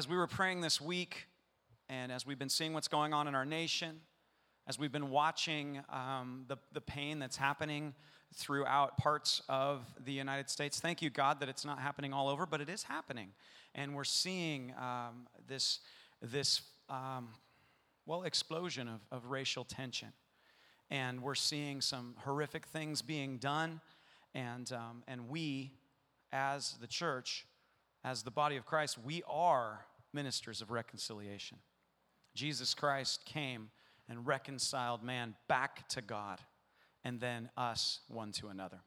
as we were praying this week, and as we've been seeing what's going on in our nation, as we've been watching um, the, the pain that's happening throughout parts of the United States, thank you, God, that it's not happening all over, but it is happening. And we're seeing um, this, this um, well, explosion of, of racial tension. And we're seeing some horrific things being done. And, um, and we, as the church, as the body of Christ, we are ministers of reconciliation. Jesus Christ came and reconciled man back to God and then us one to another.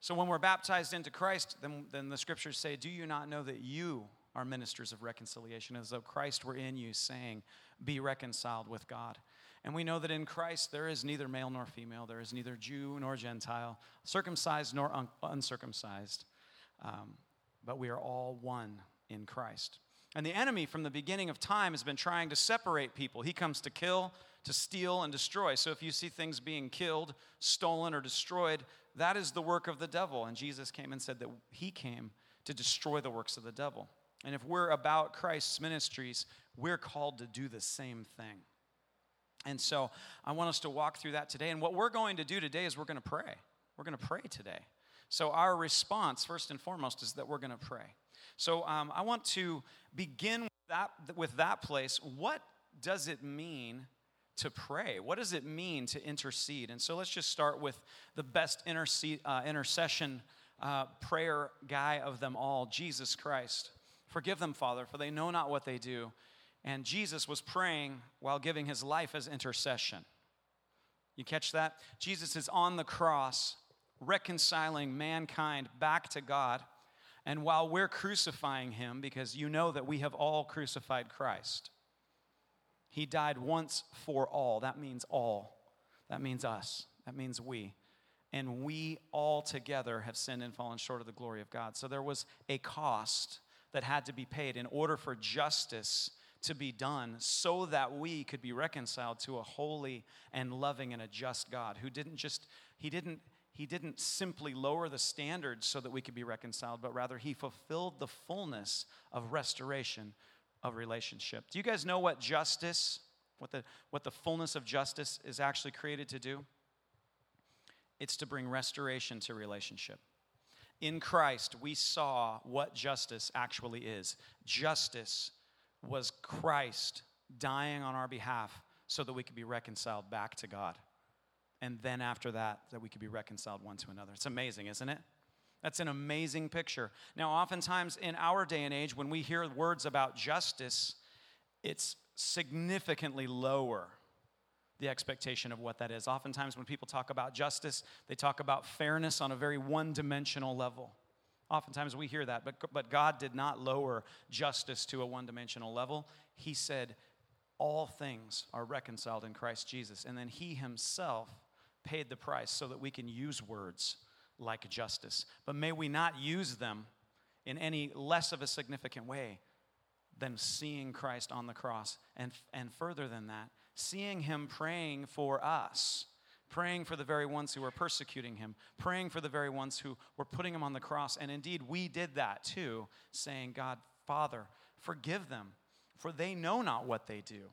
So when we're baptized into Christ, then, then the scriptures say, Do you not know that you are ministers of reconciliation, as though Christ were in you, saying, Be reconciled with God? And we know that in Christ there is neither male nor female, there is neither Jew nor Gentile, circumcised nor un- uncircumcised, um, but we are all one in Christ. And the enemy from the beginning of time has been trying to separate people. He comes to kill, to steal, and destroy. So if you see things being killed, stolen, or destroyed, that is the work of the devil. And Jesus came and said that he came to destroy the works of the devil. And if we're about Christ's ministries, we're called to do the same thing. And so I want us to walk through that today. And what we're going to do today is we're going to pray. We're going to pray today. So our response, first and foremost, is that we're going to pray. So um, I want to begin with that, with that place. What does it mean to pray? What does it mean to intercede? And so let's just start with the best uh, intercession uh, prayer guy of them all, Jesus Christ. Forgive them, Father, for they know not what they do. And Jesus was praying while giving his life as intercession. You catch that? Jesus is on the cross, reconciling mankind back to God. And while we're crucifying him, because you know that we have all crucified Christ, he died once for all. That means all. That means us. That means we. And we all together have sinned and fallen short of the glory of God. So there was a cost that had to be paid in order for justice to be done so that we could be reconciled to a holy and loving and a just God who didn't just, he didn't he didn't simply lower the standards so that we could be reconciled, but rather he fulfilled the fullness of restoration of relationship. Do you guys know what justice, what the, what the fullness of justice is actually created to do? It's to bring restoration to relationship. In Christ, we saw what justice actually is. Justice was Christ dying on our behalf so that we could be reconciled back to God and then after that, that we could be reconciled one to another. It's amazing, isn't it? That's an amazing picture. Now, oftentimes in our day and age, when we hear words about justice, it's significantly lower the expectation of what that is. Oftentimes, when people talk about justice, they talk about fairness on a very one dimensional level. Oftentimes, we hear that, but, but God did not lower justice to a one dimensional level. He said, All things are reconciled in Christ Jesus. And then He Himself paid the price so that we can use words like justice. But may we not use them in any less of a significant way than seeing Christ on the cross. And, and further than that, seeing Him praying for us, praying for the very ones who were persecuting Him, praying for the very ones who were putting Him on the cross. And indeed, we did that too, saying, God, Father, forgive them, for they know not what they do.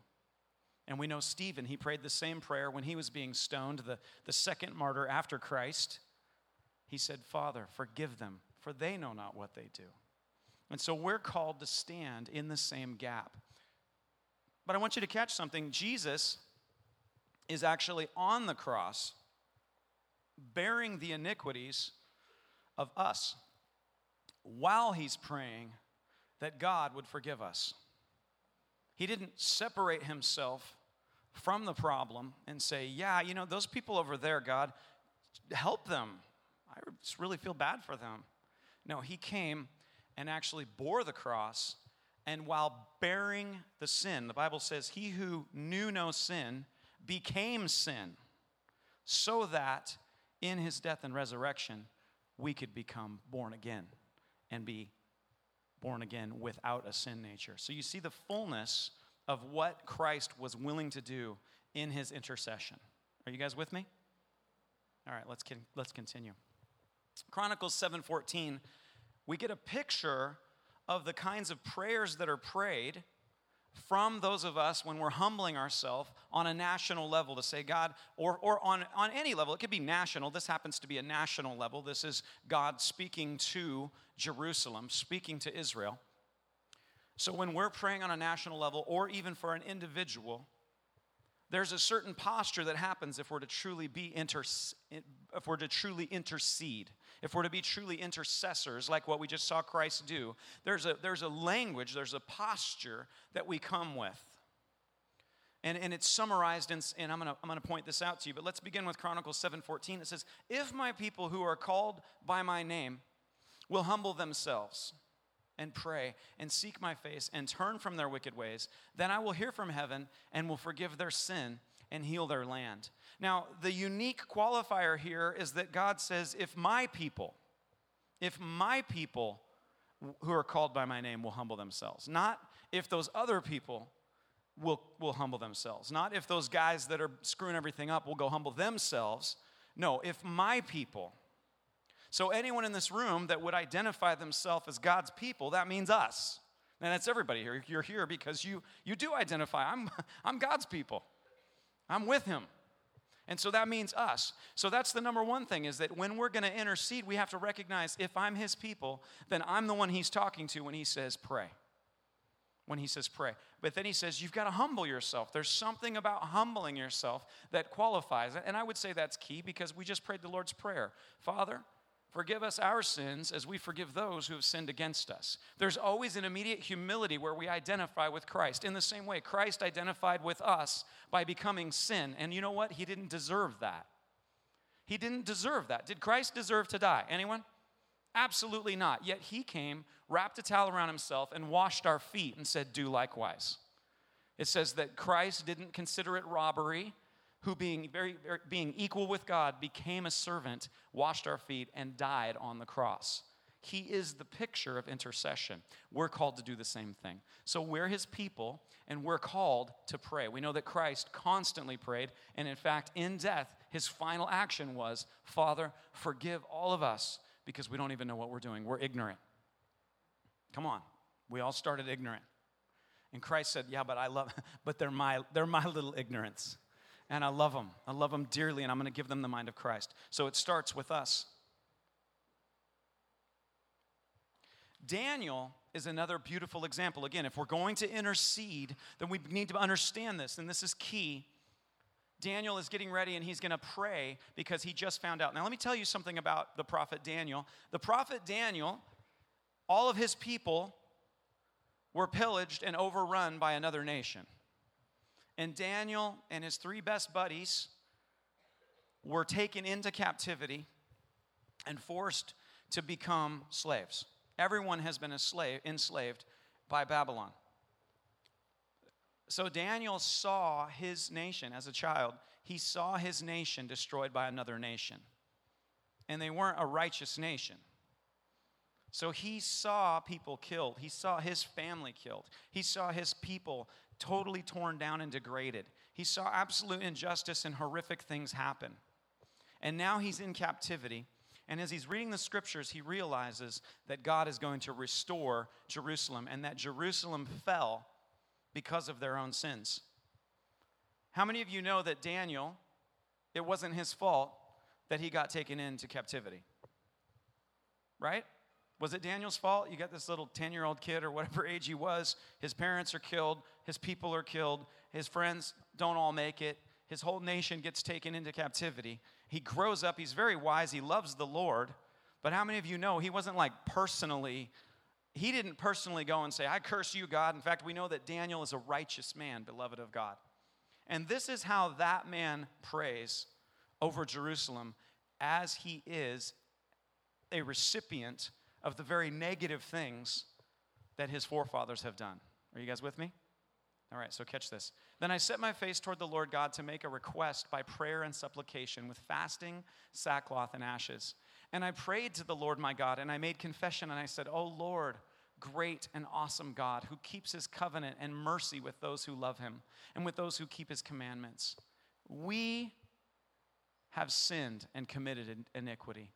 And we know Stephen, he prayed the same prayer when he was being stoned, the, the second martyr after Christ. He said, Father, forgive them, for they know not what they do. And so we're called to stand in the same gap. But I want you to catch something. Jesus is actually on the cross bearing the iniquities of us while he's praying that God would forgive us. He didn't separate himself from the problem and say, Yeah, you know, those people over there, God, help them. I just really feel bad for them. No, he came and actually bore the cross. And while bearing the sin, the Bible says, He who knew no sin became sin, so that in his death and resurrection, we could become born again and be born again without a sin nature. So you see the fullness of what Christ was willing to do in his intercession. Are you guys with me? All right, let's, let's continue. Chronicles 7:14, we get a picture of the kinds of prayers that are prayed from those of us when we're humbling ourselves on a national level to say, God, or, or on, on any level, it could be national. This happens to be a national level. This is God speaking to Jerusalem, speaking to Israel. So when we're praying on a national level, or even for an individual, there's a certain posture that happens if we're to truly be inter- if we're to truly intercede if we're to be truly intercessors like what we just saw christ do. There's a there's a language there's a posture that we come with. And, and it's summarized in, and I'm gonna, I'm gonna point this out to you but let's begin with chronicles 7.14 it says if my people who are called by my name will humble themselves and pray and seek my face and turn from their wicked ways, then I will hear from heaven and will forgive their sin and heal their land. Now, the unique qualifier here is that God says, if my people, if my people who are called by my name will humble themselves, not if those other people will, will humble themselves, not if those guys that are screwing everything up will go humble themselves. No, if my people, so, anyone in this room that would identify themselves as God's people, that means us. And that's everybody here. You're here because you, you do identify. I'm, I'm God's people, I'm with Him. And so that means us. So that's the number one thing is that when we're going to intercede, we have to recognize if I'm His people, then I'm the one He's talking to when He says pray. When He says pray. But then He says you've got to humble yourself. There's something about humbling yourself that qualifies. It. And I would say that's key because we just prayed the Lord's Prayer Father, Forgive us our sins as we forgive those who have sinned against us. There's always an immediate humility where we identify with Christ. In the same way, Christ identified with us by becoming sin. And you know what? He didn't deserve that. He didn't deserve that. Did Christ deserve to die? Anyone? Absolutely not. Yet he came, wrapped a towel around himself, and washed our feet and said, Do likewise. It says that Christ didn't consider it robbery who being very, very, being equal with God became a servant, washed our feet and died on the cross. He is the picture of intercession. We're called to do the same thing. So we're his people and we're called to pray. We know that Christ constantly prayed and in fact in death his final action was, "Father, forgive all of us because we don't even know what we're doing. We're ignorant." Come on. We all started ignorant. And Christ said, "Yeah, but I love but they're my they're my little ignorance." And I love them. I love them dearly, and I'm going to give them the mind of Christ. So it starts with us. Daniel is another beautiful example. Again, if we're going to intercede, then we need to understand this, and this is key. Daniel is getting ready and he's going to pray because he just found out. Now, let me tell you something about the prophet Daniel. The prophet Daniel, all of his people were pillaged and overrun by another nation. And Daniel and his three best buddies were taken into captivity and forced to become slaves. Everyone has been slave, enslaved by Babylon. So Daniel saw his nation as a child, he saw his nation destroyed by another nation. And they weren't a righteous nation. So he saw people killed. He saw his family killed. He saw his people totally torn down and degraded. He saw absolute injustice and horrific things happen. And now he's in captivity. And as he's reading the scriptures, he realizes that God is going to restore Jerusalem and that Jerusalem fell because of their own sins. How many of you know that Daniel, it wasn't his fault that he got taken into captivity? Right? Was it Daniel's fault? You got this little 10 year old kid or whatever age he was. His parents are killed. His people are killed. His friends don't all make it. His whole nation gets taken into captivity. He grows up. He's very wise. He loves the Lord. But how many of you know he wasn't like personally, he didn't personally go and say, I curse you, God. In fact, we know that Daniel is a righteous man, beloved of God. And this is how that man prays over Jerusalem as he is a recipient of the very negative things that his forefathers have done. Are you guys with me? All right, so catch this. Then I set my face toward the Lord God to make a request by prayer and supplication with fasting, sackcloth, and ashes. And I prayed to the Lord my God, and I made confession, and I said, O Lord, great and awesome God, who keeps his covenant and mercy with those who love him and with those who keep his commandments. We have sinned and committed iniquity.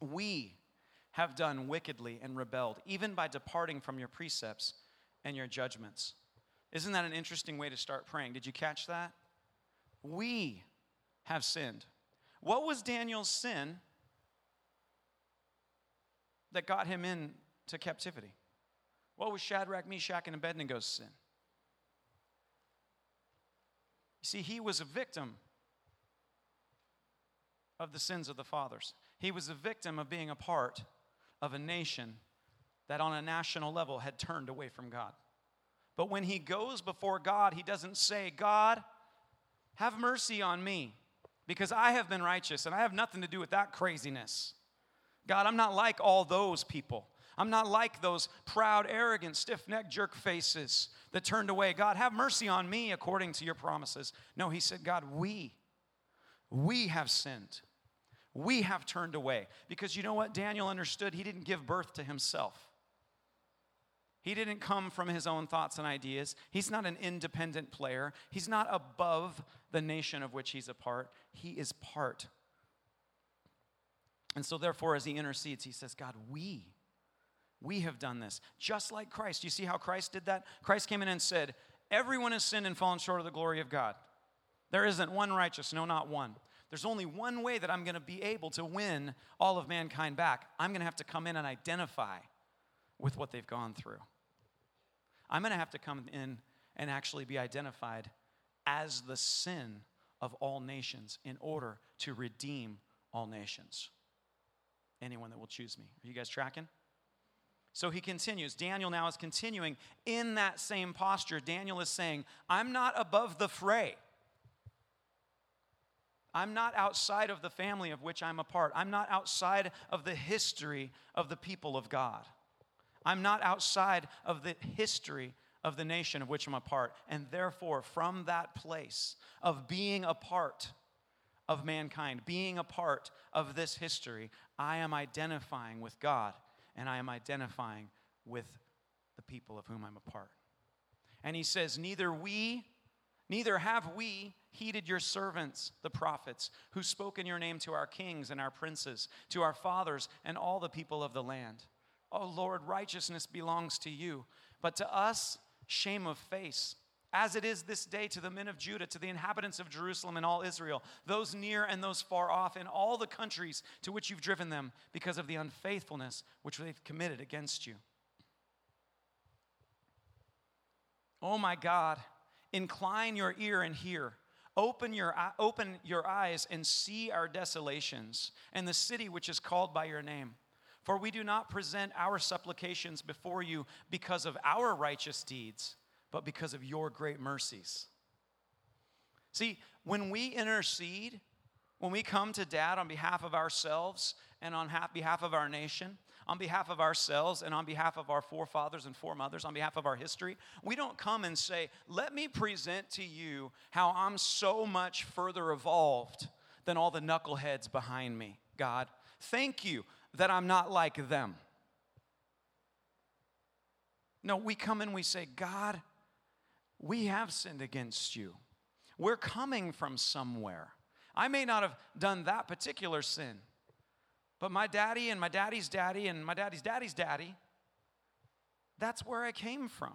We have done wickedly and rebelled, even by departing from your precepts and your judgments. Isn't that an interesting way to start praying? Did you catch that? We have sinned. What was Daniel's sin that got him into captivity? What was Shadrach, Meshach, and Abednego's sin? You see, he was a victim of the sins of the fathers. He was a victim of being a part of a nation that on a national level had turned away from God. But when he goes before God, he doesn't say, God, have mercy on me because I have been righteous and I have nothing to do with that craziness. God, I'm not like all those people. I'm not like those proud, arrogant, stiff necked jerk faces that turned away. God, have mercy on me according to your promises. No, he said, God, we, we have sinned. We have turned away. Because you know what? Daniel understood he didn't give birth to himself. He didn't come from his own thoughts and ideas. He's not an independent player. He's not above the nation of which he's a part. He is part. And so, therefore, as he intercedes, he says, God, we, we have done this. Just like Christ. You see how Christ did that? Christ came in and said, Everyone has sinned and fallen short of the glory of God. There isn't one righteous, no, not one. There's only one way that I'm going to be able to win all of mankind back. I'm going to have to come in and identify with what they've gone through. I'm going to have to come in and actually be identified as the sin of all nations in order to redeem all nations. Anyone that will choose me. Are you guys tracking? So he continues. Daniel now is continuing in that same posture. Daniel is saying, I'm not above the fray. I'm not outside of the family of which I'm a part. I'm not outside of the history of the people of God. I'm not outside of the history of the nation of which I'm a part. And therefore, from that place of being a part of mankind, being a part of this history, I am identifying with God and I am identifying with the people of whom I'm a part. And he says, Neither we, neither have we heeded your servants, the prophets, who spoke in your name to our kings and our princes, to our fathers and all the people of the land. Oh Lord, righteousness belongs to you, but to us, shame of face. As it is this day to the men of Judah, to the inhabitants of Jerusalem and all Israel, those near and those far off, in all the countries to which you've driven them, because of the unfaithfulness which they've committed against you. Oh my God, incline your ear and hear. Open your, open your eyes and see our desolations and the city which is called by your name. For we do not present our supplications before you because of our righteous deeds, but because of your great mercies. See, when we intercede, when we come to dad on behalf of ourselves and on behalf of our nation, on behalf of ourselves and on behalf of our forefathers and foremothers, on behalf of our history, we don't come and say, Let me present to you how I'm so much further evolved than all the knuckleheads behind me, God. Thank you that I'm not like them. No, we come and we say, God, we have sinned against you. We're coming from somewhere. I may not have done that particular sin, but my daddy and my daddy's daddy and my daddy's daddy's daddy, that's where I came from.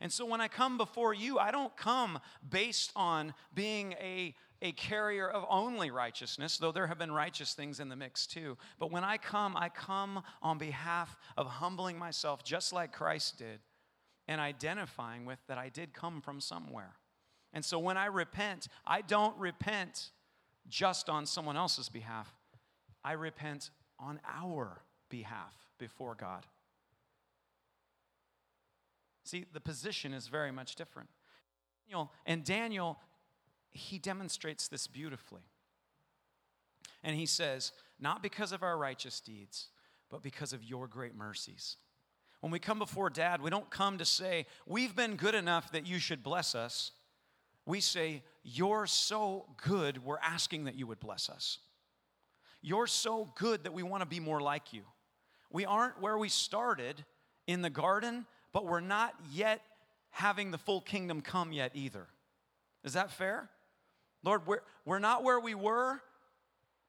And so when I come before you, I don't come based on being a a carrier of only righteousness, though there have been righteous things in the mix too. But when I come, I come on behalf of humbling myself just like Christ did and identifying with that I did come from somewhere. And so when I repent, I don't repent just on someone else's behalf, I repent on our behalf before God. See, the position is very much different. Daniel, and Daniel he demonstrates this beautifully. And he says, Not because of our righteous deeds, but because of your great mercies. When we come before dad, we don't come to say, We've been good enough that you should bless us. We say, You're so good, we're asking that you would bless us. You're so good that we want to be more like you. We aren't where we started in the garden, but we're not yet having the full kingdom come yet either. Is that fair? Lord, we're, we're not where we were,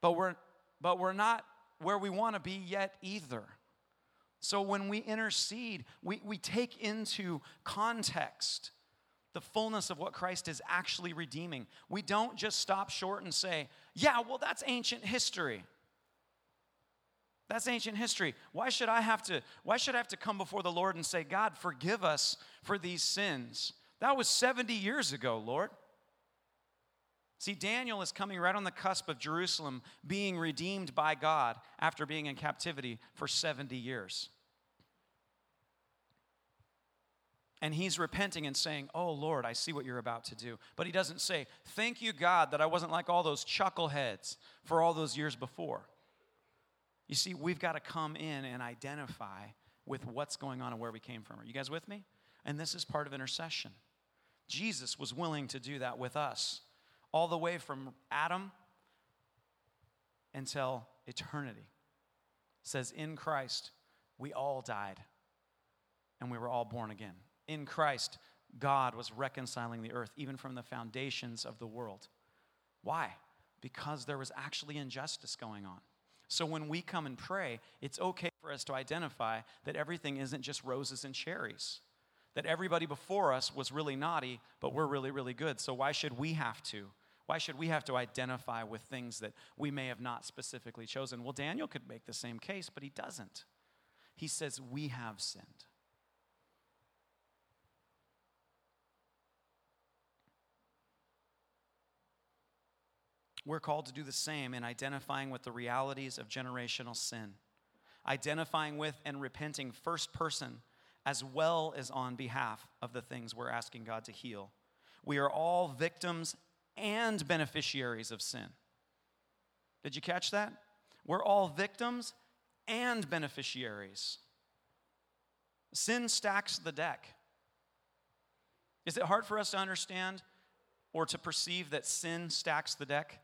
but we're, but we're not where we want to be yet either. So when we intercede, we, we take into context the fullness of what Christ is actually redeeming. We don't just stop short and say, yeah, well, that's ancient history. That's ancient history. Why should I have to why should I have to come before the Lord and say, "God, forgive us for these sins?" That was 70 years ago, Lord. See, Daniel is coming right on the cusp of Jerusalem being redeemed by God after being in captivity for 70 years. And he's repenting and saying, Oh Lord, I see what you're about to do. But he doesn't say, Thank you, God, that I wasn't like all those chuckleheads for all those years before. You see, we've got to come in and identify with what's going on and where we came from. Are you guys with me? And this is part of intercession. Jesus was willing to do that with us, all the way from Adam until eternity. It says, In Christ, we all died and we were all born again. In Christ, God was reconciling the earth, even from the foundations of the world. Why? Because there was actually injustice going on. So when we come and pray, it's okay for us to identify that everything isn't just roses and cherries. That everybody before us was really naughty, but we're really, really good. So why should we have to? Why should we have to identify with things that we may have not specifically chosen? Well, Daniel could make the same case, but he doesn't. He says, We have sinned. We're called to do the same in identifying with the realities of generational sin, identifying with and repenting first person as well as on behalf of the things we're asking God to heal. We are all victims and beneficiaries of sin. Did you catch that? We're all victims and beneficiaries. Sin stacks the deck. Is it hard for us to understand or to perceive that sin stacks the deck?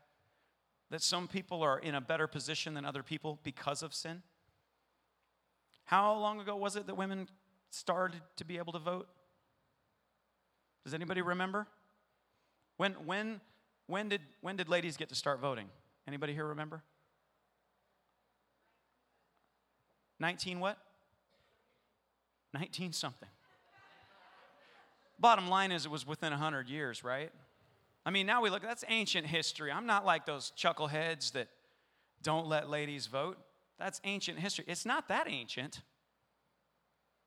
That some people are in a better position than other people because of sin? How long ago was it that women started to be able to vote? Does anybody remember? When, when, when, did, when did ladies get to start voting? Anybody here remember? 19 what? 19 something. Bottom line is, it was within 100 years, right? I mean, now we look, that's ancient history. I'm not like those chuckleheads that don't let ladies vote. That's ancient history. It's not that ancient.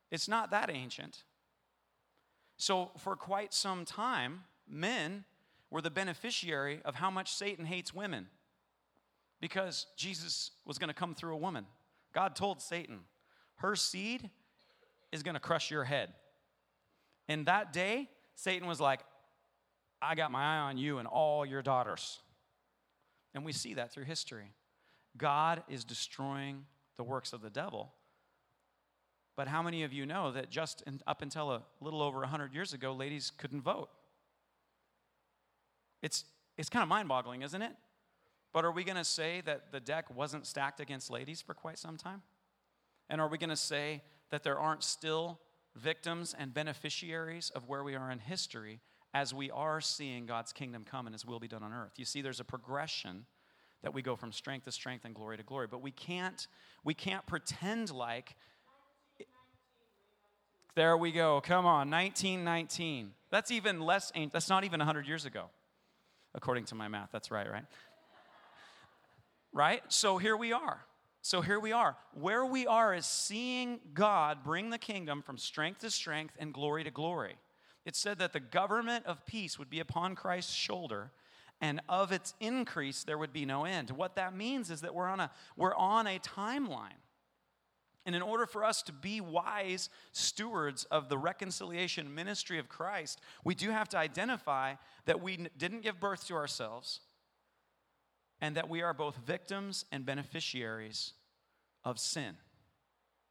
It's not that ancient. So, for quite some time, men were the beneficiary of how much Satan hates women because Jesus was going to come through a woman. God told Satan, her seed is going to crush your head. And that day, Satan was like, I got my eye on you and all your daughters. And we see that through history. God is destroying the works of the devil. But how many of you know that just in, up until a little over 100 years ago, ladies couldn't vote? It's, it's kind of mind boggling, isn't it? But are we going to say that the deck wasn't stacked against ladies for quite some time? And are we going to say that there aren't still victims and beneficiaries of where we are in history as we are seeing God's kingdom come and his will be done on earth. You see, there's a progression that we go from strength to strength and glory to glory. But we can't, we can't pretend like there we go. Come on, 1919. That's even less, that's not even 100 years ago, according to my math. That's right, right? right? So here we are. So here we are. Where we are is seeing God bring the kingdom from strength to strength and glory to glory it said that the government of peace would be upon Christ's shoulder and of its increase there would be no end. What that means is that we're on a, we're on a timeline. And in order for us to be wise stewards of the reconciliation ministry of Christ, we do have to identify that we didn't give birth to ourselves and that we are both victims and beneficiaries of sin.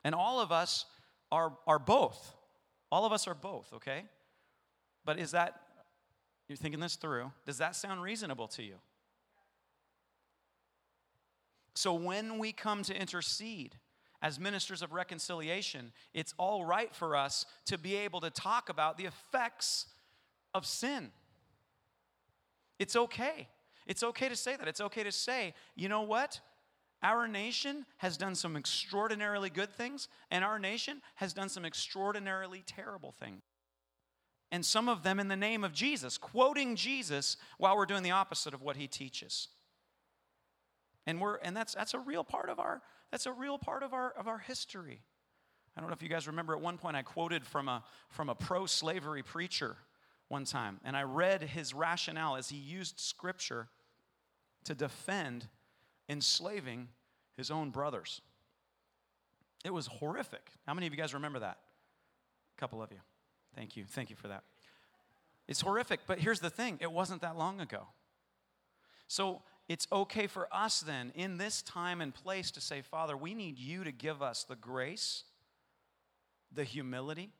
And all of us are, are both. All of us are both, okay? But is that, you're thinking this through, does that sound reasonable to you? So when we come to intercede as ministers of reconciliation, it's all right for us to be able to talk about the effects of sin. It's okay. It's okay to say that. It's okay to say, you know what? Our nation has done some extraordinarily good things, and our nation has done some extraordinarily terrible things. And some of them in the name of Jesus, quoting Jesus while we're doing the opposite of what he teaches. And we're and that's that's a real part of our that's a real part of our of our history. I don't know if you guys remember at one point I quoted from a from a pro-slavery preacher one time, and I read his rationale as he used scripture to defend enslaving his own brothers. It was horrific. How many of you guys remember that? A couple of you. Thank you. Thank you for that. It's horrific, but here's the thing it wasn't that long ago. So it's okay for us then, in this time and place, to say, Father, we need you to give us the grace, the humility,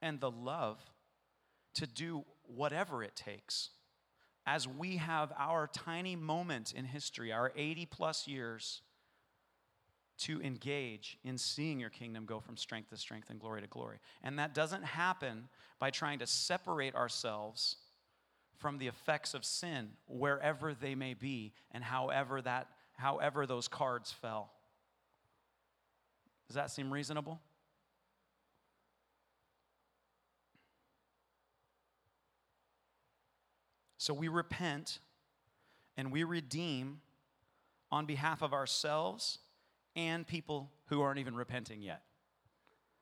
and the love to do whatever it takes as we have our tiny moment in history, our 80 plus years, to engage in seeing your kingdom go from strength to strength and glory to glory. And that doesn't happen by trying to separate ourselves from the effects of sin wherever they may be and however that however those cards fell. Does that seem reasonable? So we repent and we redeem on behalf of ourselves and people who aren't even repenting yet.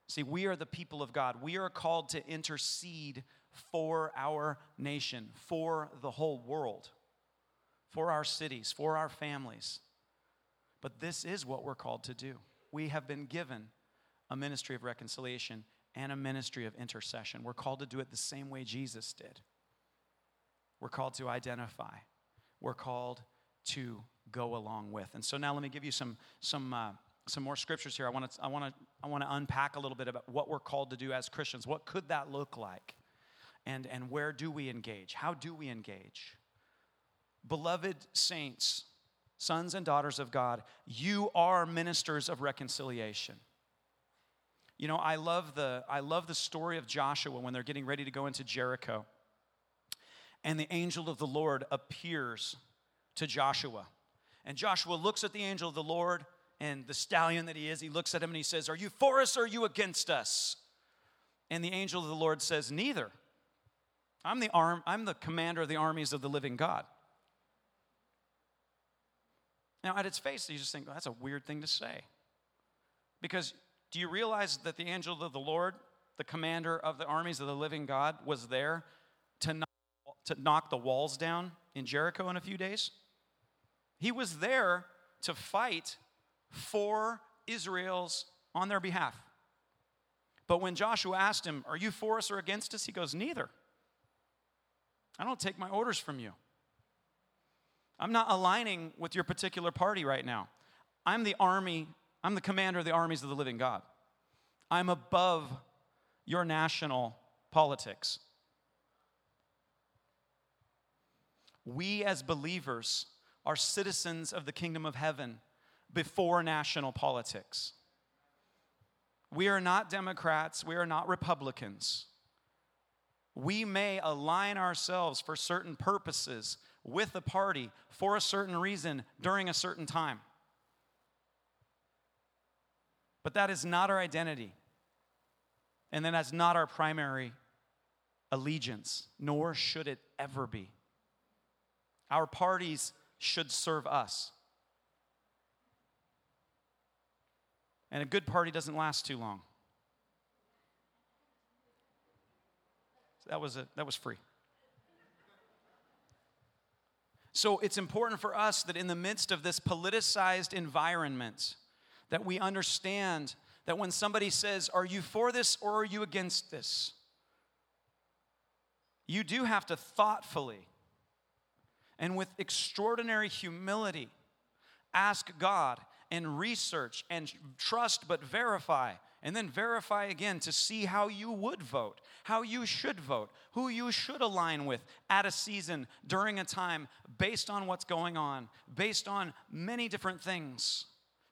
See, we are the people of God. We are called to intercede for our nation, for the whole world, for our cities, for our families. But this is what we're called to do. We have been given a ministry of reconciliation and a ministry of intercession. We're called to do it the same way Jesus did. We're called to identify. We're called to go along with. And so now let me give you some some uh, some more scriptures here. I want to I want to I want to unpack a little bit about what we're called to do as Christians. What could that look like? And and where do we engage? How do we engage? Beloved saints, sons and daughters of God, you are ministers of reconciliation. You know, I love the I love the story of Joshua when they're getting ready to go into Jericho and the angel of the Lord appears to Joshua. And Joshua looks at the angel of the Lord and the stallion that he is, he looks at him and he says, Are you for us or are you against us? And the angel of the Lord says, Neither. I'm the, arm, I'm the commander of the armies of the living God. Now, at its face, you just think, well, that's a weird thing to say. Because do you realize that the angel of the Lord, the commander of the armies of the living God, was there to not to knock the walls down in Jericho in a few days. He was there to fight for Israel's on their behalf. But when Joshua asked him, Are you for us or against us? He goes, Neither. I don't take my orders from you. I'm not aligning with your particular party right now. I'm the army, I'm the commander of the armies of the living God. I'm above your national politics. we as believers are citizens of the kingdom of heaven before national politics. We are not Democrats, we are not Republicans. We may align ourselves for certain purposes with a party for a certain reason during a certain time. But that is not our identity. And then that's not our primary allegiance, nor should it ever be. Our parties should serve us. And a good party doesn't last too long. that was, a, that was free. So it's important for us that in the midst of this politicized environment, that we understand that when somebody says, Are you for this or are you against this? You do have to thoughtfully and with extraordinary humility ask God and research and trust but verify and then verify again to see how you would vote, how you should vote, who you should align with at a season, during a time, based on what's going on, based on many different things.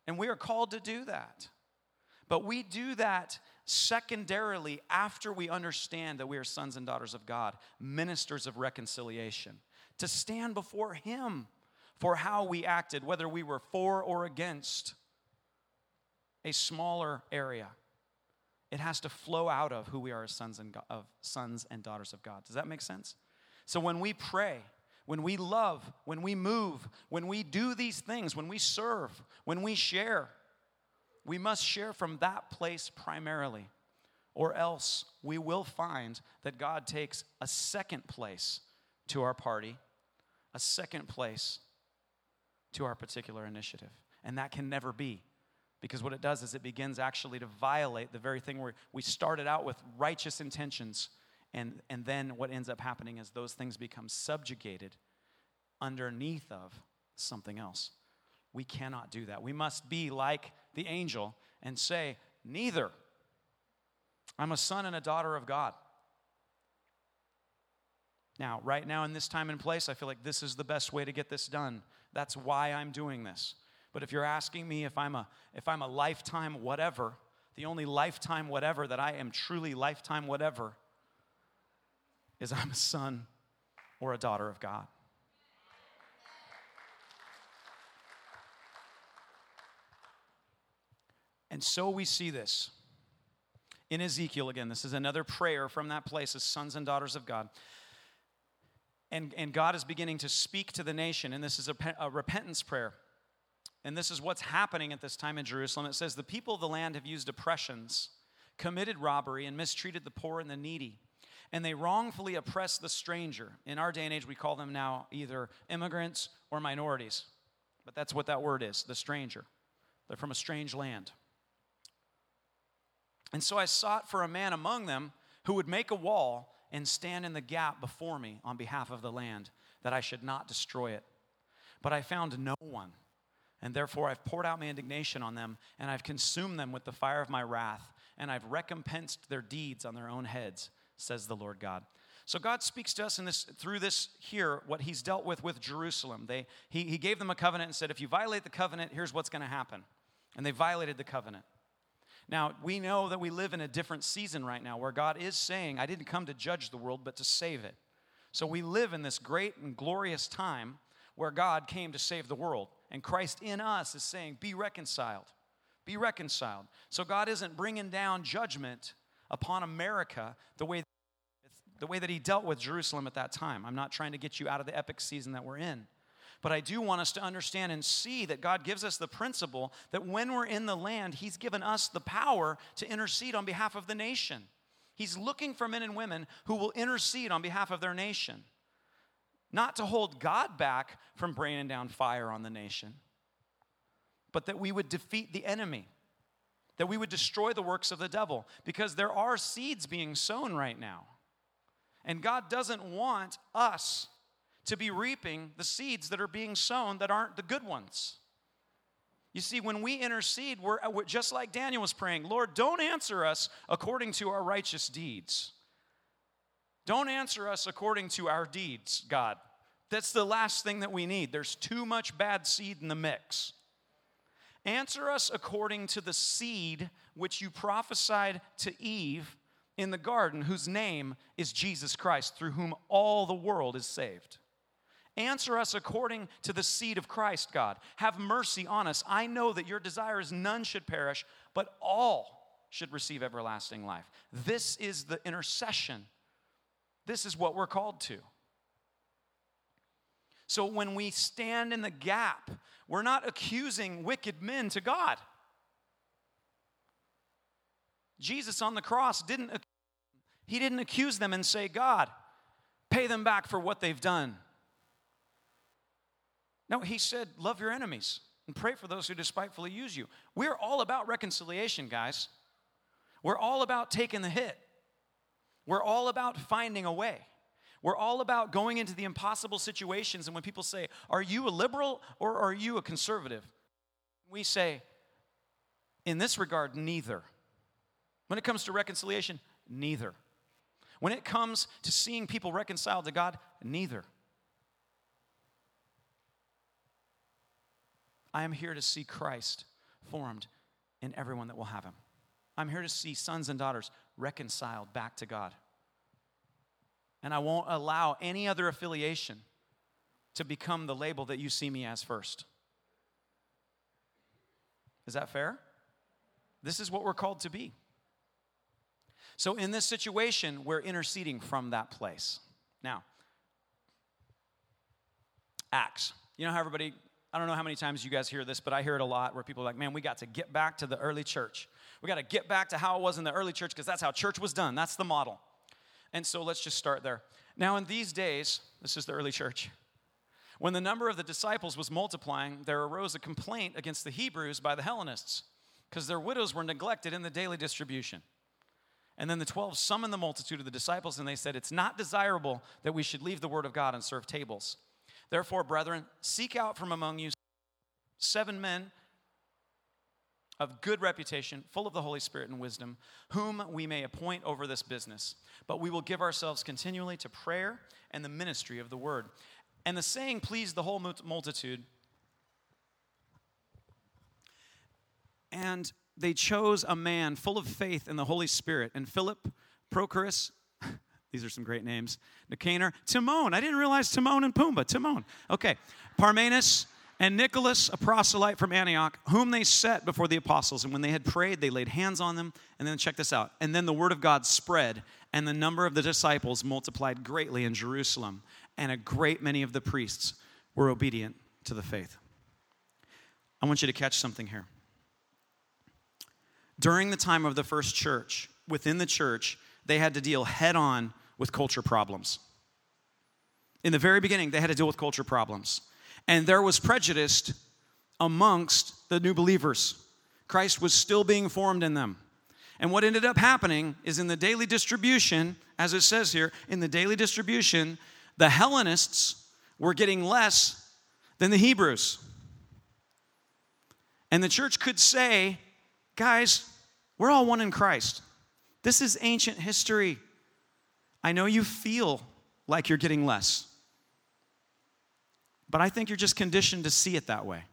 And we are called to do that. But we do that secondarily after we understand that we are sons and daughters of God, ministers of reconciliation to stand before Him for how we acted, whether we were for or against a smaller area. It has to flow out of who we are as sons and, of sons and daughters of God. Does that make sense? So when we pray, when we love, when we move, when we do these things, when we serve, when we share, we must share from that place primarily, or else we will find that God takes a second place to our party, a second place to our particular initiative. And that can never be. Because what it does is it begins actually to violate the very thing where we started out with righteous intentions. And, and then what ends up happening is those things become subjugated underneath of something else. We cannot do that. We must be like the angel and say, Neither. I'm a son and a daughter of God. Now, right now in this time and place, I feel like this is the best way to get this done. That's why I'm doing this. But if you're asking me if I'm a if I'm a lifetime whatever, the only lifetime whatever that I am truly lifetime whatever is I'm a son or a daughter of God. And so we see this in Ezekiel again. This is another prayer from that place as sons and daughters of God. And, and God is beginning to speak to the nation, and this is a, a repentance prayer. And this is what's happening at this time in Jerusalem. It says, The people of the land have used oppressions, committed robbery, and mistreated the poor and the needy. And they wrongfully oppress the stranger. In our day and age, we call them now either immigrants or minorities. But that's what that word is the stranger. They're from a strange land. And so I sought for a man among them who would make a wall and stand in the gap before me on behalf of the land, that I should not destroy it. But I found no one. And therefore I've poured out my indignation on them, and I've consumed them with the fire of my wrath, and I've recompensed their deeds on their own heads, says the Lord God. So God speaks to us in this through this here what He's dealt with with Jerusalem. They He, he gave them a covenant and said, if you violate the covenant, here's what's going to happen. And they violated the covenant. Now, we know that we live in a different season right now where God is saying, I didn't come to judge the world, but to save it. So we live in this great and glorious time where God came to save the world. And Christ in us is saying, Be reconciled. Be reconciled. So God isn't bringing down judgment upon America the way, the way that He dealt with Jerusalem at that time. I'm not trying to get you out of the epic season that we're in. But I do want us to understand and see that God gives us the principle that when we're in the land, He's given us the power to intercede on behalf of the nation. He's looking for men and women who will intercede on behalf of their nation, not to hold God back from bringing down fire on the nation, but that we would defeat the enemy, that we would destroy the works of the devil, because there are seeds being sown right now. And God doesn't want us to be reaping the seeds that are being sown that aren't the good ones. You see, when we intercede, we're, we're, just like Daniel was praying Lord, don't answer us according to our righteous deeds. Don't answer us according to our deeds, God. That's the last thing that we need. There's too much bad seed in the mix. Answer us according to the seed which you prophesied to Eve in the garden, whose name is Jesus Christ, through whom all the world is saved. Answer us according to the seed of Christ, God. Have mercy on us. I know that your desire is none should perish, but all should receive everlasting life. This is the intercession. This is what we're called to. So when we stand in the gap, we're not accusing wicked men to God. Jesus on the cross didn't he didn't accuse them and say, "God, pay them back for what they've done." No, he said, love your enemies and pray for those who despitefully use you. We're all about reconciliation, guys. We're all about taking the hit. We're all about finding a way. We're all about going into the impossible situations. And when people say, Are you a liberal or are you a conservative? We say, In this regard, neither. When it comes to reconciliation, neither. When it comes to seeing people reconciled to God, neither. I am here to see Christ formed in everyone that will have him. I'm here to see sons and daughters reconciled back to God. And I won't allow any other affiliation to become the label that you see me as first. Is that fair? This is what we're called to be. So, in this situation, we're interceding from that place. Now, Acts. You know how everybody, I don't know how many times you guys hear this, but I hear it a lot where people are like, man, we got to get back to the early church. We got to get back to how it was in the early church because that's how church was done. That's the model. And so let's just start there. Now, in these days, this is the early church. When the number of the disciples was multiplying, there arose a complaint against the Hebrews by the Hellenists because their widows were neglected in the daily distribution. And then the 12 summoned the multitude of the disciples and they said, It's not desirable that we should leave the word of God and serve tables. Therefore, brethren, seek out from among you seven men of good reputation, full of the Holy Spirit and wisdom, whom we may appoint over this business. But we will give ourselves continually to prayer and the ministry of the word. And the saying pleased the whole multitude. And they chose a man full of faith in the Holy Spirit, and Philip, Prochorus, these are some great names, Nicanor, Timon. I didn't realize Timon and Pumbaa. Timon. Okay. Parmenas, and Nicholas, a proselyte from Antioch, whom they set before the apostles. And when they had prayed, they laid hands on them. And then check this out. And then the word of God spread, and the number of the disciples multiplied greatly in Jerusalem. And a great many of the priests were obedient to the faith. I want you to catch something here. During the time of the first church, within the church, they had to deal head on with culture problems. In the very beginning, they had to deal with culture problems and there was prejudice amongst the new believers. Christ was still being formed in them. And what ended up happening is in the daily distribution, as it says here, in the daily distribution, the Hellenists were getting less than the Hebrews. And the church could say, guys, we're all one in Christ. This is ancient history. I know you feel like you're getting less. But I think you're just conditioned to see it that way.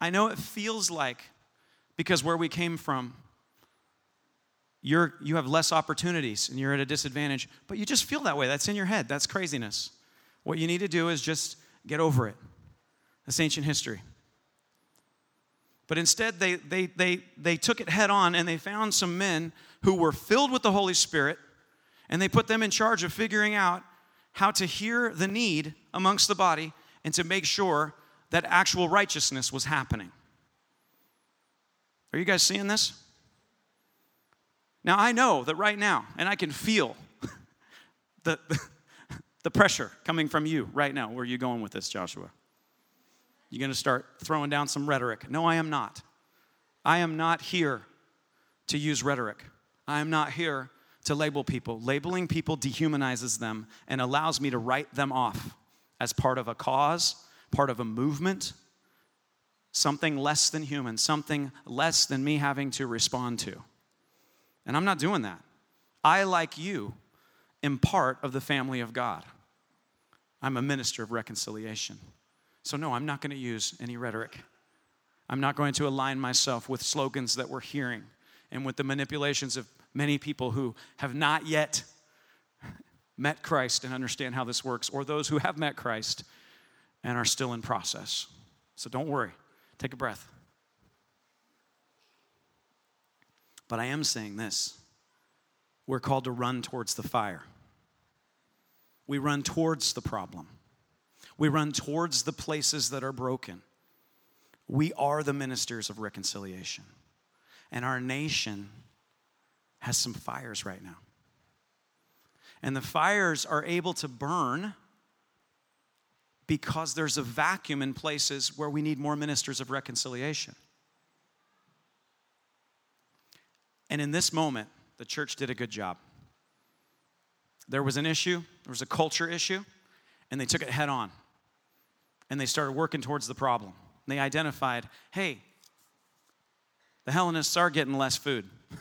I know it feels like, because where we came from, you're, you have less opportunities and you're at a disadvantage, but you just feel that way. That's in your head. That's craziness. What you need to do is just get over it. That's ancient history. But instead, they, they, they, they took it head on and they found some men who were filled with the Holy Spirit and they put them in charge of figuring out how to hear the need amongst the body and to make sure that actual righteousness was happening. Are you guys seeing this? Now, I know that right now, and I can feel the, the pressure coming from you right now. Where are you going with this, Joshua? You're going to start throwing down some rhetoric. No, I am not. I am not here to use rhetoric. I am not here to label people. Labeling people dehumanizes them and allows me to write them off as part of a cause, part of a movement, something less than human, something less than me having to respond to. And I'm not doing that. I, like you, am part of the family of God. I'm a minister of reconciliation. So, no, I'm not going to use any rhetoric. I'm not going to align myself with slogans that we're hearing and with the manipulations of many people who have not yet met Christ and understand how this works, or those who have met Christ and are still in process. So don't worry, take a breath. But I am saying this we're called to run towards the fire. We run towards the problem. We run towards the places that are broken. We are the ministers of reconciliation. And our nation has some fires right now. And the fires are able to burn because there's a vacuum in places where we need more ministers of reconciliation. And in this moment, the church did a good job. There was an issue, there was a culture issue, and they took it head on. And they started working towards the problem. They identified hey, the Hellenists are getting less food.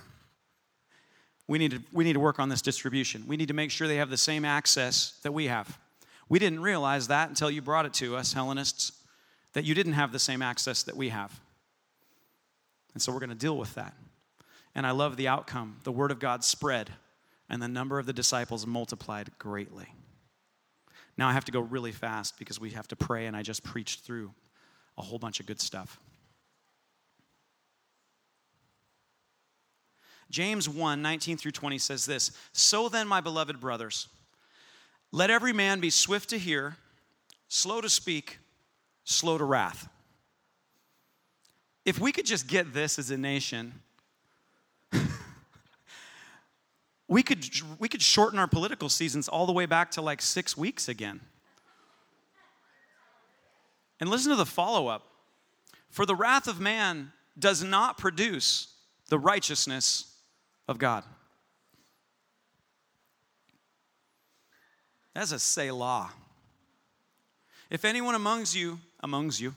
we need, to, we need to work on this distribution. We need to make sure they have the same access that we have. We didn't realize that until you brought it to us, Hellenists, that you didn't have the same access that we have. And so we're going to deal with that. And I love the outcome. The word of God spread, and the number of the disciples multiplied greatly. Now I have to go really fast because we have to pray, and I just preached through a whole bunch of good stuff. James 1 19 through 20 says this So then, my beloved brothers, let every man be swift to hear, slow to speak, slow to wrath. If we could just get this as a nation, we could, we could shorten our political seasons all the way back to like six weeks again. And listen to the follow up. For the wrath of man does not produce the righteousness of God. That's a Selah. If anyone amongst you, amongst you,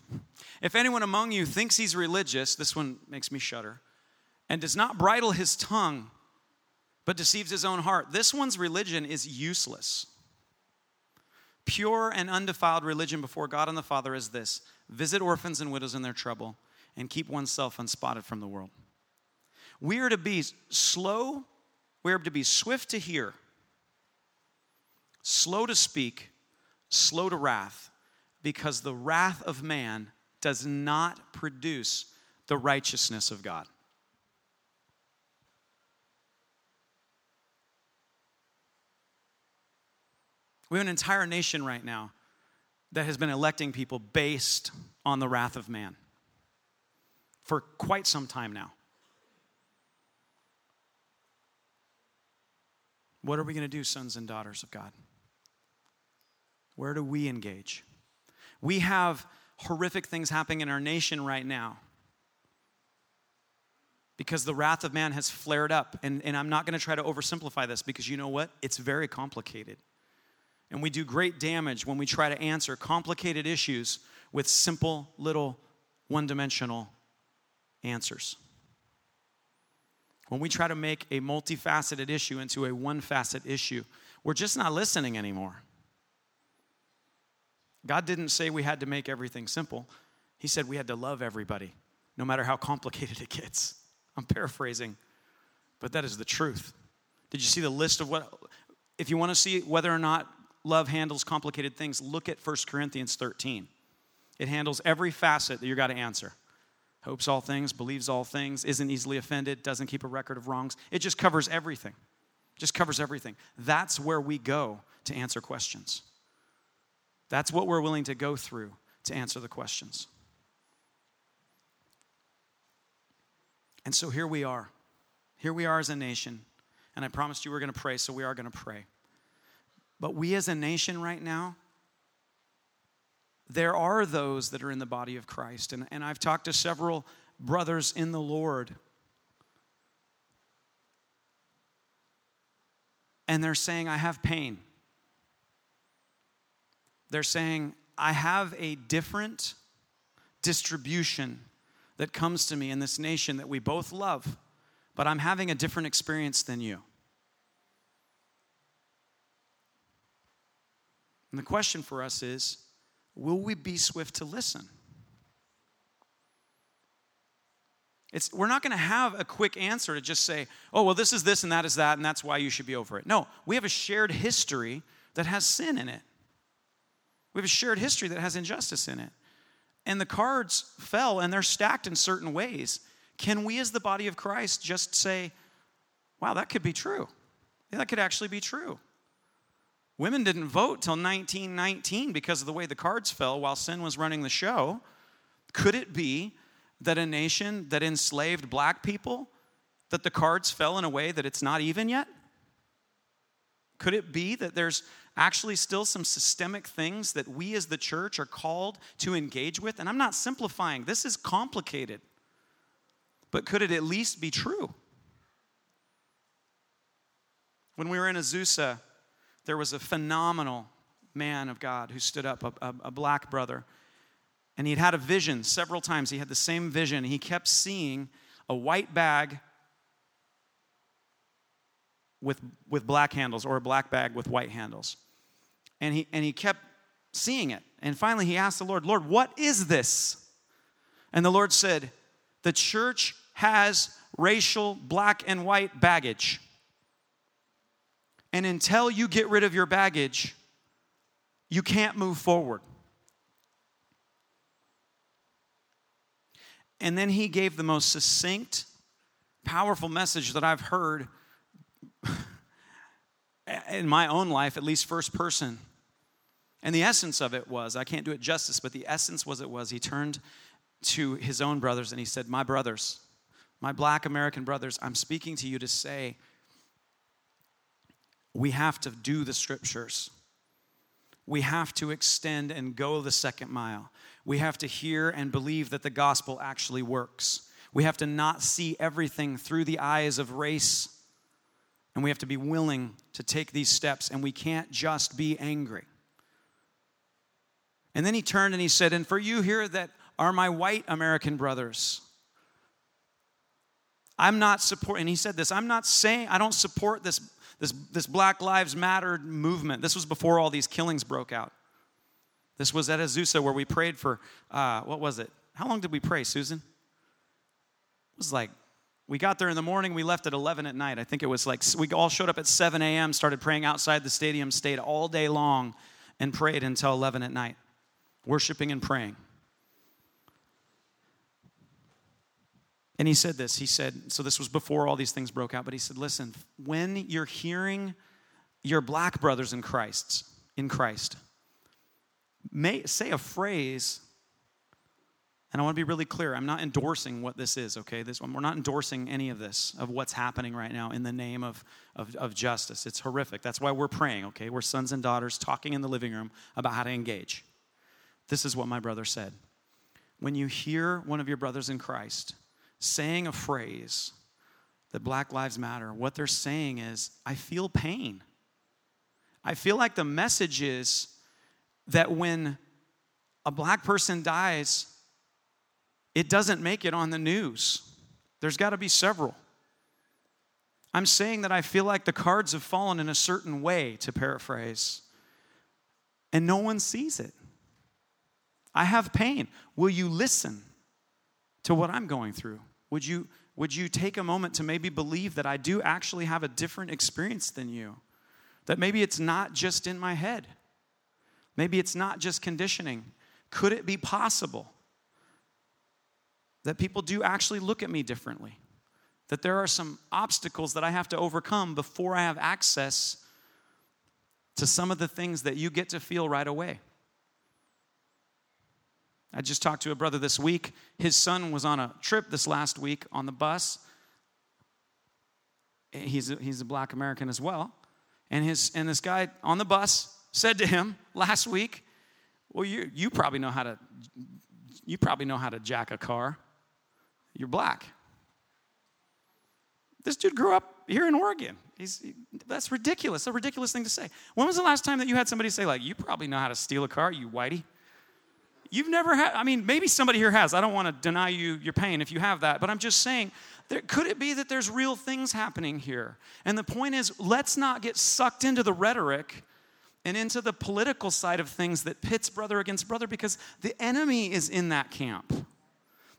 if anyone among you thinks he's religious, this one makes me shudder, and does not bridle his tongue, but deceives his own heart, this one's religion is useless. Pure and undefiled religion before God and the Father is this visit orphans and widows in their trouble, and keep oneself unspotted from the world. We are to be slow, we are to be swift to hear, slow to speak, slow to wrath, because the wrath of man does not produce the righteousness of God. We have an entire nation right now that has been electing people based on the wrath of man for quite some time now. What are we going to do, sons and daughters of God? Where do we engage? We have horrific things happening in our nation right now because the wrath of man has flared up. And, and I'm not going to try to oversimplify this because you know what? It's very complicated. And we do great damage when we try to answer complicated issues with simple, little, one dimensional answers. When we try to make a multifaceted issue into a one facet issue, we're just not listening anymore. God didn't say we had to make everything simple, He said we had to love everybody, no matter how complicated it gets. I'm paraphrasing, but that is the truth. Did you see the list of what, if you want to see whether or not love handles complicated things, look at 1 Corinthians 13. It handles every facet that you got to answer hopes all things, believes all things, isn't easily offended, doesn't keep a record of wrongs. It just covers everything. Just covers everything. That's where we go to answer questions. That's what we're willing to go through to answer the questions. And so here we are. Here we are as a nation. And I promised you we are going to pray, so we are going to pray. But we as a nation right now, there are those that are in the body of Christ. And, and I've talked to several brothers in the Lord. And they're saying, I have pain. They're saying, I have a different distribution that comes to me in this nation that we both love, but I'm having a different experience than you. And the question for us is will we be swift to listen? It's, we're not going to have a quick answer to just say, oh, well, this is this and that is that, and that's why you should be over it. No, we have a shared history that has sin in it. We have a shared history that has injustice in it. And the cards fell and they're stacked in certain ways. Can we, as the body of Christ, just say, wow, that could be true? That could actually be true. Women didn't vote till 1919 because of the way the cards fell while sin was running the show. Could it be that a nation that enslaved black people, that the cards fell in a way that it's not even yet? Could it be that there's actually still some systemic things that we as the church are called to engage with? And I'm not simplifying, this is complicated. But could it at least be true? When we were in Azusa, there was a phenomenal man of God who stood up, a, a, a black brother. And he'd had a vision several times. He had the same vision. He kept seeing a white bag with, with black handles or a black bag with white handles. And he, and he kept seeing it. And finally, he asked the Lord, Lord, what is this? And the Lord said, The church has racial black and white baggage. And until you get rid of your baggage, you can't move forward. And then he gave the most succinct, powerful message that I've heard in my own life, at least first person. And the essence of it was I can't do it justice, but the essence was it was he turned to his own brothers and he said, My brothers, my black American brothers, I'm speaking to you to say we have to do the scriptures. We have to extend and go the second mile. We have to hear and believe that the gospel actually works. We have to not see everything through the eyes of race. And we have to be willing to take these steps, and we can't just be angry. And then he turned and he said, And for you here that are my white American brothers, I'm not supporting, and he said this, I'm not saying, I don't support this, this, this Black Lives Matter movement. This was before all these killings broke out. This was at Azusa where we prayed for, uh, what was it? How long did we pray, Susan? It was like, we got there in the morning, we left at 11 at night. I think it was like, we all showed up at 7 a.m., started praying outside the stadium, stayed all day long, and prayed until 11 at night, worshiping and praying. And he said this. He said, so this was before all these things broke out, but he said, listen, when you're hearing your black brothers in Christ, in Christ, may say a phrase, and I want to be really clear. I'm not endorsing what this is, okay? This one, we're not endorsing any of this, of what's happening right now in the name of, of, of justice. It's horrific. That's why we're praying, okay? We're sons and daughters talking in the living room about how to engage. This is what my brother said. When you hear one of your brothers in Christ saying a phrase that Black Lives Matter, what they're saying is, I feel pain. I feel like the message is that when a black person dies, it doesn't make it on the news. There's got to be several. I'm saying that I feel like the cards have fallen in a certain way, to paraphrase, and no one sees it. I have pain. Will you listen to what I'm going through? Would you, would you take a moment to maybe believe that I do actually have a different experience than you? That maybe it's not just in my head. Maybe it's not just conditioning. Could it be possible that people do actually look at me differently? That there are some obstacles that I have to overcome before I have access to some of the things that you get to feel right away? I just talked to a brother this week. His son was on a trip this last week on the bus. He's a, he's a black American as well. And, his, and this guy on the bus said to him last week, Well, you, you probably know how to you probably know how to jack a car. You're black. This dude grew up here in Oregon. He's, that's ridiculous. A ridiculous thing to say. When was the last time that you had somebody say, like, you probably know how to steal a car, you whitey? You've never had, I mean, maybe somebody here has. I don't want to deny you your pain if you have that, but I'm just saying, there, could it be that there's real things happening here? And the point is, let's not get sucked into the rhetoric and into the political side of things that pits brother against brother because the enemy is in that camp.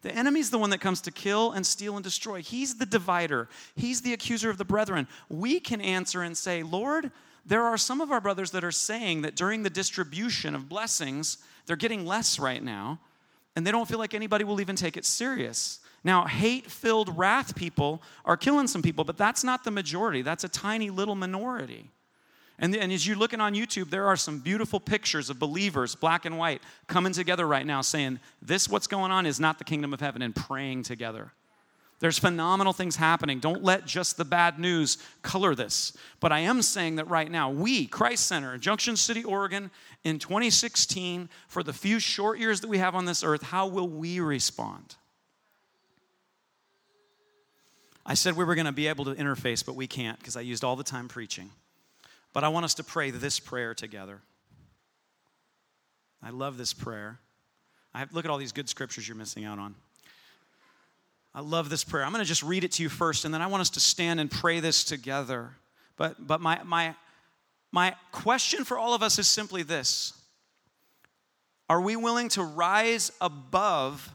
The enemy's the one that comes to kill and steal and destroy. He's the divider, he's the accuser of the brethren. We can answer and say, Lord, there are some of our brothers that are saying that during the distribution of blessings, they're getting less right now, and they don't feel like anybody will even take it serious. Now, hate filled wrath people are killing some people, but that's not the majority. That's a tiny little minority. And, and as you're looking on YouTube, there are some beautiful pictures of believers, black and white, coming together right now saying, This, what's going on, is not the kingdom of heaven, and praying together. There's phenomenal things happening. Don't let just the bad news color this. But I am saying that right now, we, Christ Center Junction City, Oregon, in 2016, for the few short years that we have on this earth, how will we respond? I said we were going to be able to interface, but we can't because I used all the time preaching. But I want us to pray this prayer together. I love this prayer. I have, look at all these good scriptures you're missing out on. I love this prayer. I'm going to just read it to you first, and then I want us to stand and pray this together. But, but my, my, my question for all of us is simply this Are we willing to rise above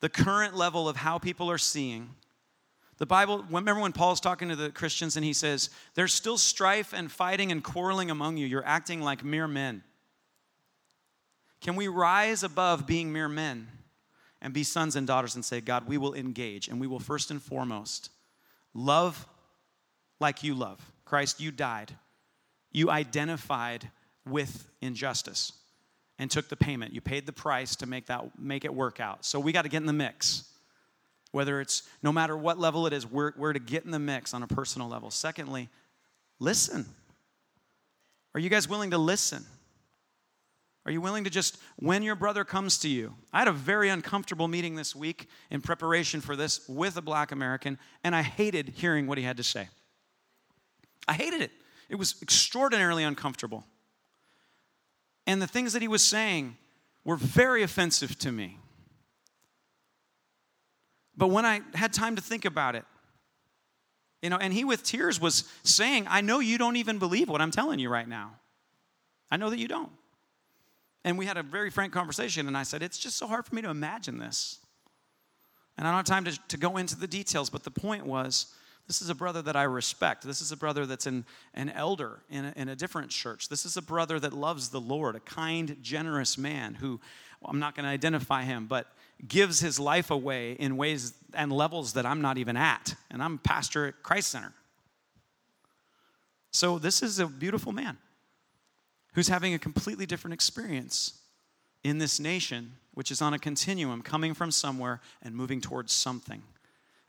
the current level of how people are seeing? The Bible, remember when Paul's talking to the Christians and he says, There's still strife and fighting and quarreling among you. You're acting like mere men. Can we rise above being mere men and be sons and daughters and say, God, we will engage and we will first and foremost love like you love? Christ, you died. You identified with injustice and took the payment. You paid the price to make that make it work out. So we got to get in the mix. Whether it's no matter what level it is, we're, we're to get in the mix on a personal level. Secondly, listen. Are you guys willing to listen? Are you willing to just, when your brother comes to you? I had a very uncomfortable meeting this week in preparation for this with a black American, and I hated hearing what he had to say. I hated it. It was extraordinarily uncomfortable. And the things that he was saying were very offensive to me. But when I had time to think about it, you know, and he with tears was saying, I know you don't even believe what I'm telling you right now. I know that you don't. And we had a very frank conversation, and I said, It's just so hard for me to imagine this. And I don't have time to, to go into the details, but the point was this is a brother that I respect. This is a brother that's an, an elder in a, in a different church. This is a brother that loves the Lord, a kind, generous man who, well, I'm not going to identify him, but gives his life away in ways and levels that I'm not even at. And I'm pastor at Christ Center. So this is a beautiful man who's having a completely different experience in this nation, which is on a continuum, coming from somewhere and moving towards something.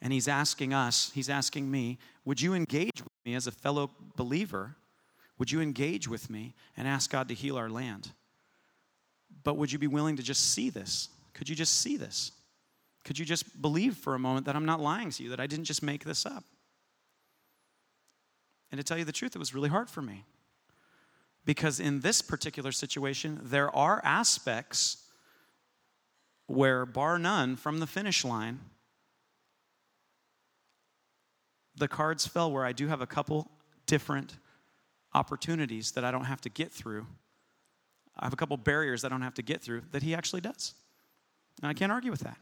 And he's asking us, he's asking me, would you engage with me as a fellow believer? Would you engage with me and ask God to heal our land? But would you be willing to just see this? Could you just see this? Could you just believe for a moment that I'm not lying to you, that I didn't just make this up? And to tell you the truth, it was really hard for me. Because in this particular situation, there are aspects where, bar none, from the finish line, the cards fell where I do have a couple different opportunities that I don't have to get through. I have a couple barriers I don't have to get through that he actually does. And I can't argue with that.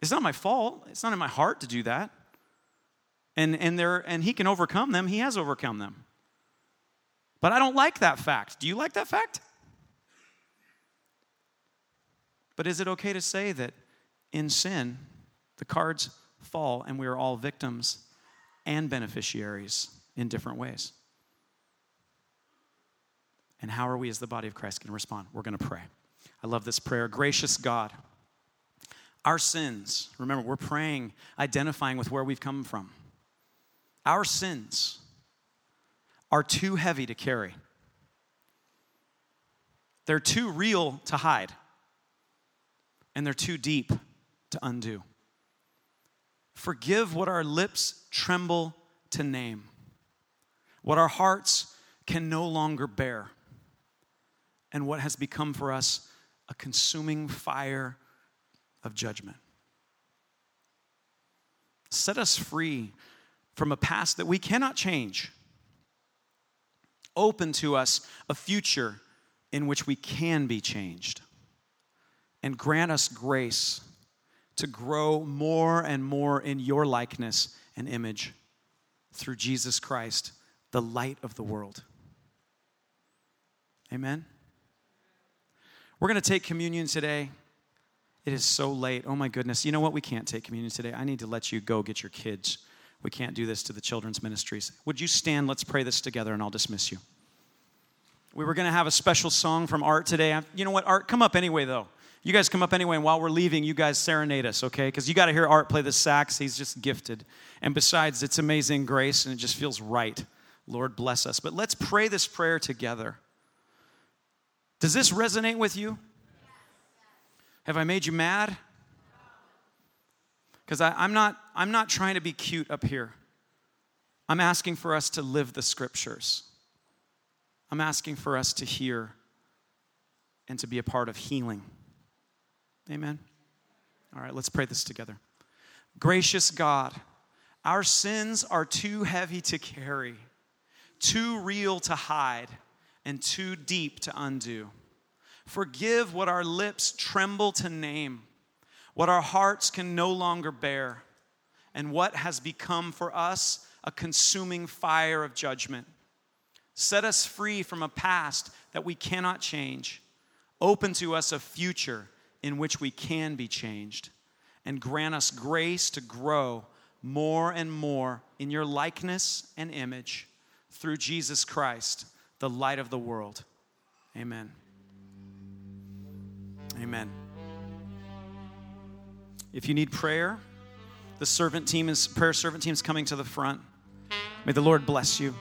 It's not my fault. It's not in my heart to do that. And, and, there, and he can overcome them. He has overcome them. But I don't like that fact. Do you like that fact? But is it okay to say that in sin, the cards fall and we are all victims and beneficiaries in different ways? And how are we as the body of Christ going to respond? We're going to pray. I love this prayer. Gracious God, our sins, remember, we're praying, identifying with where we've come from. Our sins are too heavy to carry, they're too real to hide, and they're too deep to undo. Forgive what our lips tremble to name, what our hearts can no longer bear, and what has become for us a consuming fire of judgment. Set us free from a past that we cannot change. Open to us a future in which we can be changed. And grant us grace to grow more and more in your likeness and image through Jesus Christ, the light of the world. Amen. We're going to take communion today. It is so late. Oh my goodness. You know what? We can't take communion today. I need to let you go get your kids. We can't do this to the children's ministries. Would you stand? Let's pray this together and I'll dismiss you. We were going to have a special song from Art today. You know what? Art, come up anyway, though. You guys come up anyway, and while we're leaving, you guys serenade us, okay? Because you got to hear Art play the sax. He's just gifted. And besides, it's amazing grace, and it just feels right. Lord, bless us. But let's pray this prayer together. Does this resonate with you? Have I made you mad? Because I'm not, I'm not trying to be cute up here. I'm asking for us to live the scriptures. I'm asking for us to hear and to be a part of healing. Amen. All right, let's pray this together. Gracious God, our sins are too heavy to carry, too real to hide, and too deep to undo. Forgive what our lips tremble to name, what our hearts can no longer bear, and what has become for us a consuming fire of judgment. Set us free from a past that we cannot change. Open to us a future in which we can be changed. And grant us grace to grow more and more in your likeness and image through Jesus Christ, the light of the world. Amen. Amen. If you need prayer, the servant team is prayer servant team is coming to the front. May the Lord bless you.